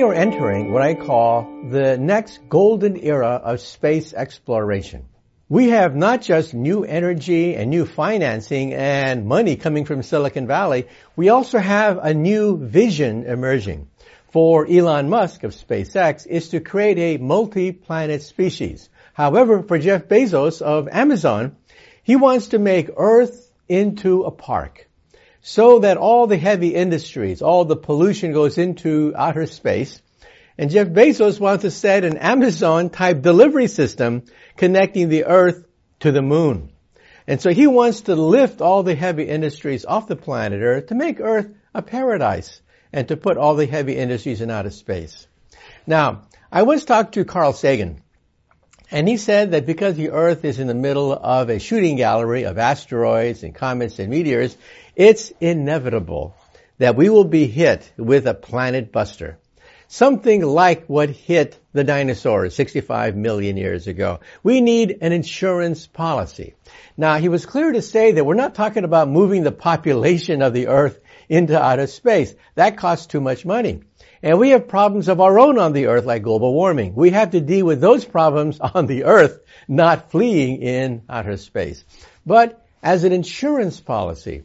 We are entering what I call the next golden era of space exploration. We have not just new energy and new financing and money coming from Silicon Valley, we also have a new vision emerging. For Elon Musk of SpaceX is to create a multi-planet species. However, for Jeff Bezos of Amazon, he wants to make Earth into a park so that all the heavy industries, all the pollution goes into outer space. And Jeff Bezos wants to set an Amazon type delivery system connecting the earth to the moon. And so he wants to lift all the heavy industries off the planet earth to make earth a paradise and to put all the heavy industries in outer space. Now, I once talked to Carl Sagan and he said that because the earth is in the middle of a shooting gallery of asteroids and comets and meteors, it's inevitable that we will be hit with a planet buster. Something like what hit the dinosaurs 65 million years ago. We need an insurance policy. Now, he was clear to say that we're not talking about moving the population of the earth into outer space. That costs too much money. And we have problems of our own on the earth like global warming. We have to deal with those problems on the earth, not fleeing in outer space. But as an insurance policy,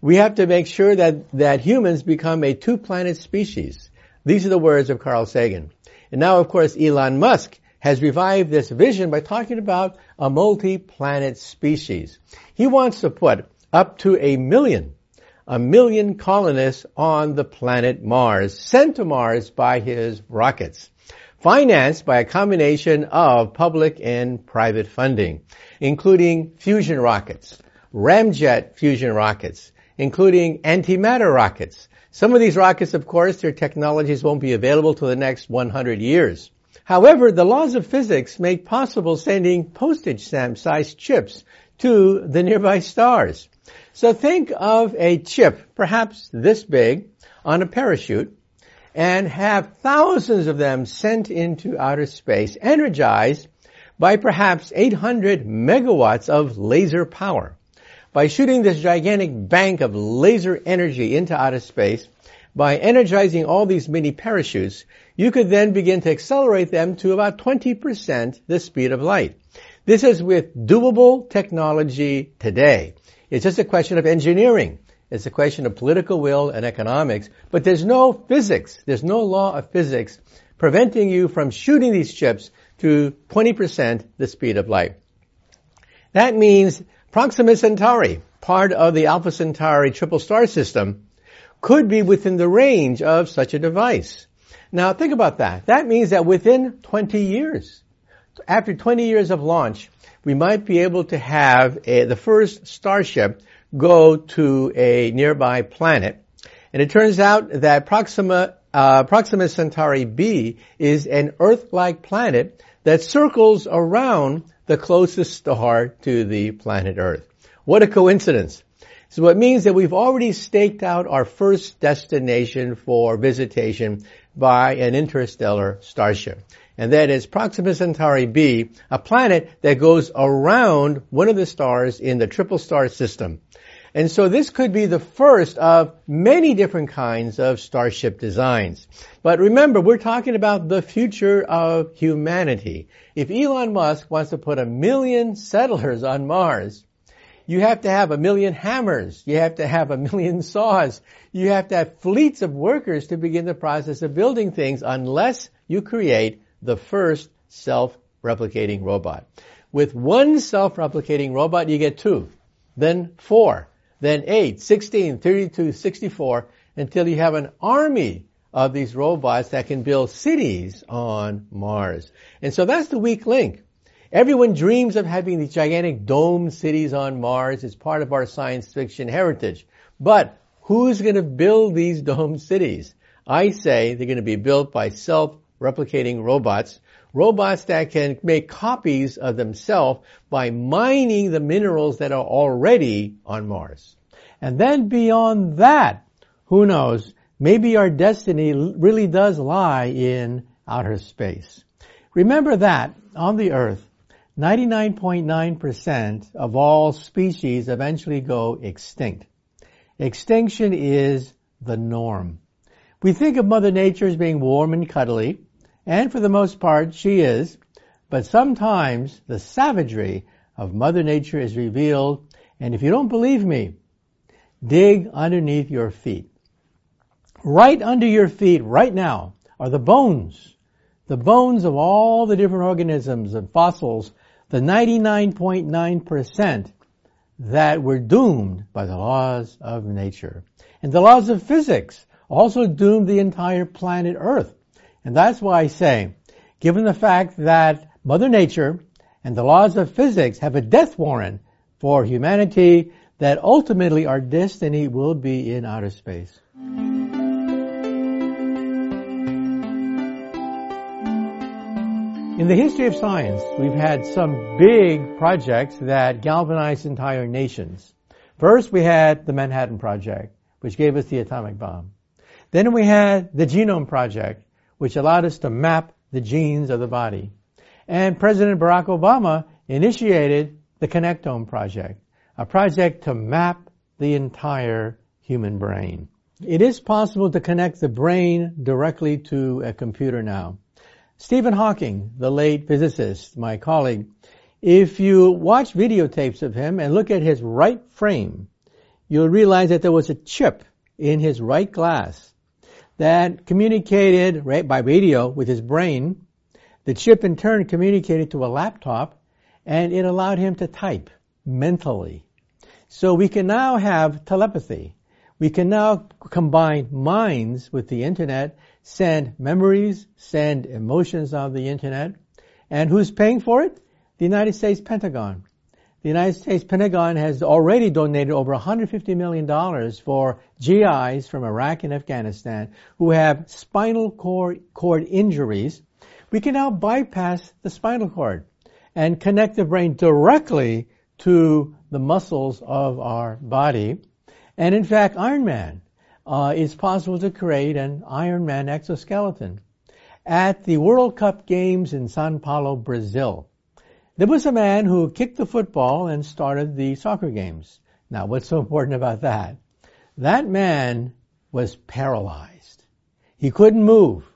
we have to make sure that, that humans become a two-planet species. These are the words of Carl Sagan. And now, of course, Elon Musk has revived this vision by talking about a multi-planet species. He wants to put up to a million, a million colonists on the planet Mars, sent to Mars by his rockets, financed by a combination of public and private funding, including fusion rockets, ramjet fusion rockets, including antimatter rockets. Some of these rockets, of course, their technologies won't be available to the next 100 years. However, the laws of physics make possible sending postage stamp sized chips to the nearby stars. So think of a chip, perhaps this big, on a parachute, and have thousands of them sent into outer space, energized by perhaps 800 megawatts of laser power. By shooting this gigantic bank of laser energy into outer space, by energizing all these mini parachutes, you could then begin to accelerate them to about 20% the speed of light. This is with doable technology today. It's just a question of engineering. It's a question of political will and economics, but there's no physics, there's no law of physics preventing you from shooting these chips to 20% the speed of light. That means Proxima Centauri, part of the Alpha Centauri triple star system, could be within the range of such a device. Now think about that. That means that within 20 years, after 20 years of launch, we might be able to have a, the first starship go to a nearby planet. And it turns out that Proxima, uh, Proxima Centauri b is an Earth-like planet that circles around the closest star to the planet Earth. What a coincidence. So it means that we've already staked out our first destination for visitation by an interstellar starship. And that is Proxima Centauri b, a planet that goes around one of the stars in the triple star system. And so this could be the first of many different kinds of starship designs. But remember, we're talking about the future of humanity. If Elon Musk wants to put a million settlers on Mars, you have to have a million hammers. You have to have a million saws. You have to have fleets of workers to begin the process of building things unless you create the first self-replicating robot. With one self-replicating robot, you get two, then four, then 8, 16, 32, 64, until you have an army of these robots that can build cities on Mars. And so that's the weak link. Everyone dreams of having these gigantic domed cities on Mars. It's part of our science fiction heritage. But who's going to build these domed cities? I say they're going to be built by self-replicating robots robots that can make copies of themselves by mining the minerals that are already on Mars. And then beyond that, who knows, maybe our destiny really does lie in outer space. Remember that on the earth, 99.9% of all species eventually go extinct. Extinction is the norm. We think of Mother Nature as being warm and cuddly, and for the most part she is, but sometimes the savagery of Mother Nature is revealed, and if you don't believe me, dig underneath your feet. Right under your feet, right now, are the bones. The bones of all the different organisms and fossils, the 99.9% that were doomed by the laws of nature. And the laws of physics also doomed the entire planet Earth. And that's why I say, given the fact that Mother Nature and the laws of physics have a death warrant for humanity, that ultimately our destiny will be in outer space. In the history of science, we've had some big projects that galvanized entire nations. First, we had the Manhattan Project, which gave us the atomic bomb. Then we had the Genome Project, which allowed us to map the genes of the body. And President Barack Obama initiated the Connectome Project, a project to map the entire human brain. It is possible to connect the brain directly to a computer now. Stephen Hawking, the late physicist, my colleague, if you watch videotapes of him and look at his right frame, you'll realize that there was a chip in his right glass that communicated by radio with his brain. The chip in turn communicated to a laptop and it allowed him to type mentally. So we can now have telepathy. We can now combine minds with the internet send memories, send emotions on the internet. And who's paying for it? The United States Pentagon. The United States Pentagon has already donated over $150 million for GIs from Iraq and Afghanistan who have spinal cord, cord injuries. We can now bypass the spinal cord and connect the brain directly to the muscles of our body. And in fact, Iron Man uh, it's possible to create an Iron Man exoskeleton. At the World Cup games in Sao Paulo, Brazil, there was a man who kicked the football and started the soccer games. Now, what's so important about that? That man was paralyzed. He couldn't move.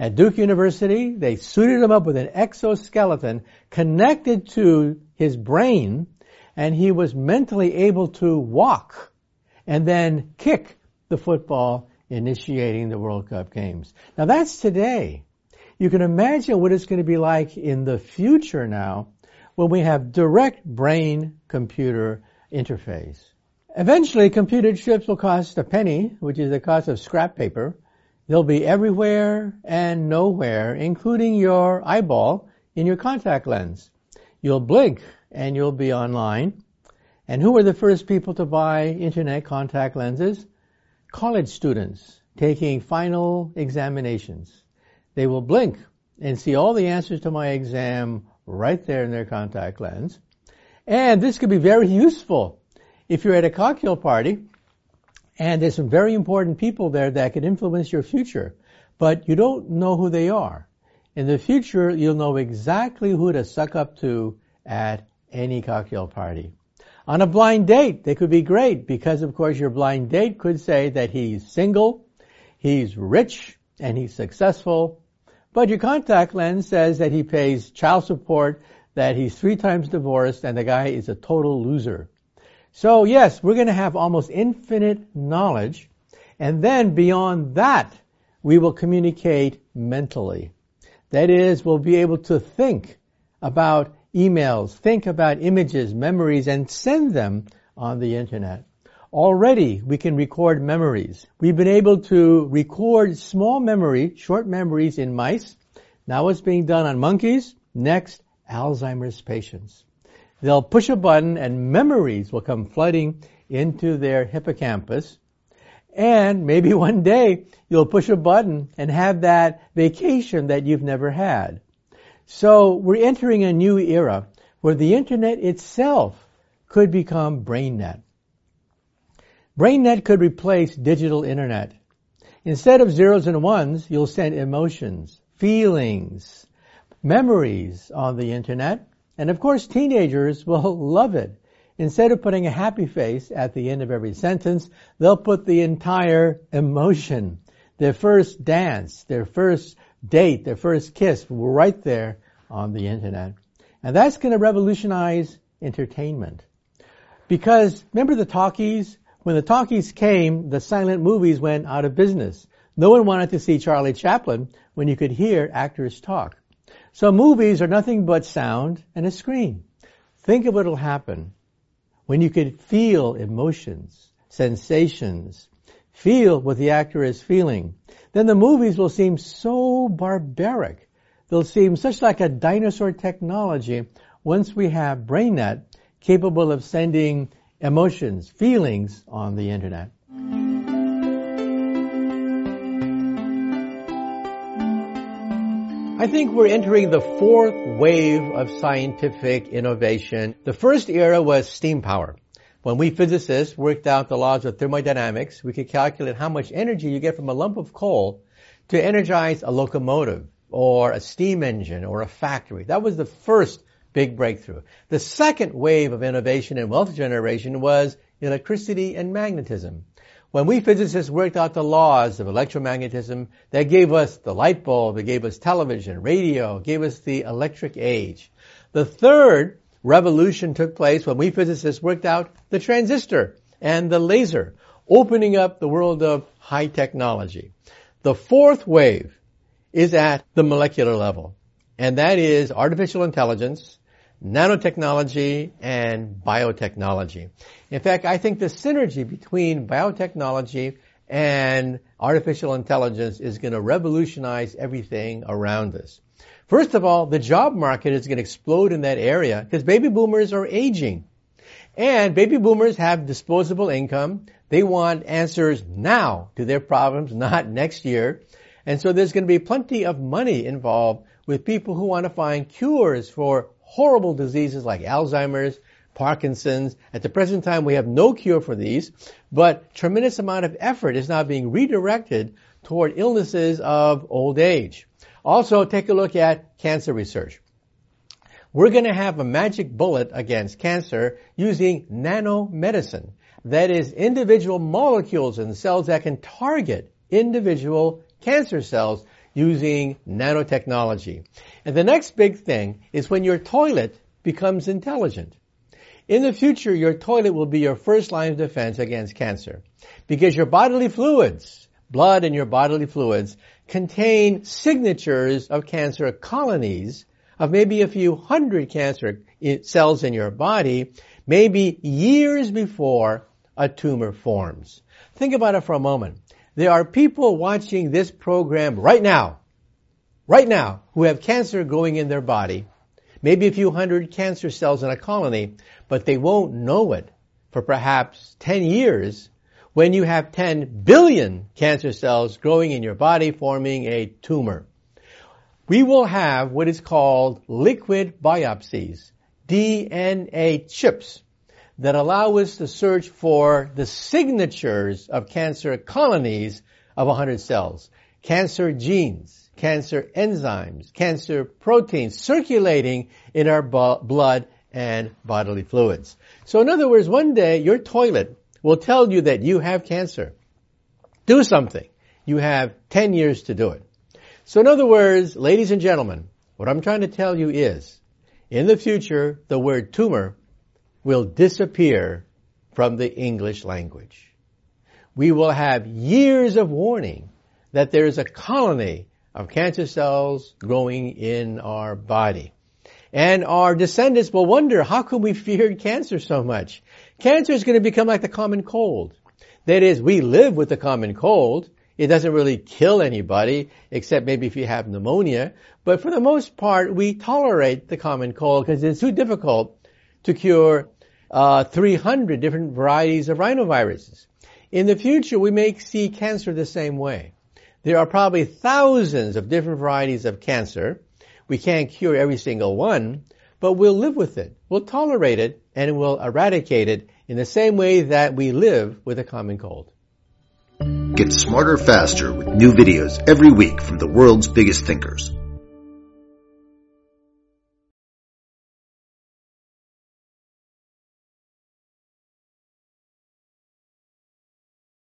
At Duke University, they suited him up with an exoskeleton connected to his brain, and he was mentally able to walk and then kick the football initiating the World Cup games. Now that's today. You can imagine what it's going to be like in the future now when we have direct brain computer interface. Eventually computer chips will cost a penny, which is the cost of scrap paper. They'll be everywhere and nowhere, including your eyeball in your contact lens. You'll blink and you'll be online. And who were the first people to buy internet contact lenses? college students taking final examinations. They will blink and see all the answers to my exam right there in their contact lens. And this could be very useful if you're at a cocktail party and there's some very important people there that could influence your future, but you don't know who they are. In the future, you'll know exactly who to suck up to at any cocktail party. On a blind date, they could be great because of course your blind date could say that he's single, he's rich, and he's successful. But your contact lens says that he pays child support, that he's three times divorced, and the guy is a total loser. So yes, we're going to have almost infinite knowledge. And then beyond that, we will communicate mentally. That is, we'll be able to think about emails, think about images, memories, and send them on the internet. Already we can record memories. We've been able to record small memory, short memories in mice. Now it's being done on monkeys. Next, Alzheimer's patients. They'll push a button and memories will come flooding into their hippocampus. And maybe one day you'll push a button and have that vacation that you've never had. So we're entering a new era where the internet itself could become BrainNet. BrainNet could replace digital internet. Instead of zeros and ones, you'll send emotions, feelings, memories on the internet. And of course, teenagers will love it. Instead of putting a happy face at the end of every sentence, they'll put the entire emotion their first dance, their first date, their first kiss right there on the internet. And that's going to revolutionize entertainment. Because remember the talkies? When the talkies came, the silent movies went out of business. No one wanted to see Charlie Chaplin when you could hear actors talk. So movies are nothing but sound and a screen. Think of what'll happen when you could feel emotions, sensations, feel what the actor is feeling. Then the movies will seem so barbaric. They'll seem such like a dinosaur technology once we have BrainNet capable of sending emotions, feelings on the internet. I think we're entering the fourth wave of scientific innovation. The first era was steam power. When we physicists worked out the laws of thermodynamics, we could calculate how much energy you get from a lump of coal to energize a locomotive or a steam engine or a factory. That was the first big breakthrough. The second wave of innovation and wealth generation was electricity and magnetism. When we physicists worked out the laws of electromagnetism, that gave us the light bulb, it gave us television, radio, gave us the electric age. The third revolution took place when we physicists worked out the transistor and the laser, opening up the world of high technology. The fourth wave is at the molecular level, and that is artificial intelligence, nanotechnology and biotechnology. In fact, I think the synergy between biotechnology and artificial intelligence is going to revolutionize everything around us. First of all, the job market is going to explode in that area because baby boomers are aging. And baby boomers have disposable income. They want answers now to their problems, not next year. And so there's going to be plenty of money involved with people who want to find cures for horrible diseases like Alzheimer's, Parkinson's. At the present time, we have no cure for these, but tremendous amount of effort is now being redirected toward illnesses of old age. Also, take a look at cancer research. We're going to have a magic bullet against cancer using nanomedicine. That is individual molecules in cells that can target individual cancer cells using nanotechnology. And the next big thing is when your toilet becomes intelligent. In the future, your toilet will be your first line of defense against cancer because your bodily fluids, blood and your bodily fluids contain signatures of cancer colonies of maybe a few hundred cancer cells in your body, maybe years before a tumor forms. Think about it for a moment. There are people watching this program right now, right now, who have cancer growing in their body, maybe a few hundred cancer cells in a colony, but they won't know it for perhaps 10 years when you have 10 billion cancer cells growing in your body forming a tumor. We will have what is called liquid biopsies, DNA chips, that allow us to search for the signatures of cancer colonies of 100 cells. Cancer genes, cancer enzymes, cancer proteins circulating in our blood and bodily fluids. So in other words, one day your toilet will tell you that you have cancer. Do something. You have 10 years to do it. So in other words, ladies and gentlemen, what I'm trying to tell you is, in the future, the word tumor will disappear from the English language. We will have years of warning that there is a colony of cancer cells growing in our body. And our descendants will wonder, how come we feared cancer so much? Cancer is going to become like the common cold. That is, we live with the common cold. It doesn't really kill anybody, except maybe if you have pneumonia. But for the most part, we tolerate the common cold because it's too difficult to cure uh, 300 different varieties of rhinoviruses. In the future, we may see cancer the same way. There are probably thousands of different varieties of cancer. We can't cure every single one, but we'll live with it. We'll tolerate it and we'll eradicate it in the same way that we live with a common cold. Get smarter faster with new videos every week from the world's biggest thinkers.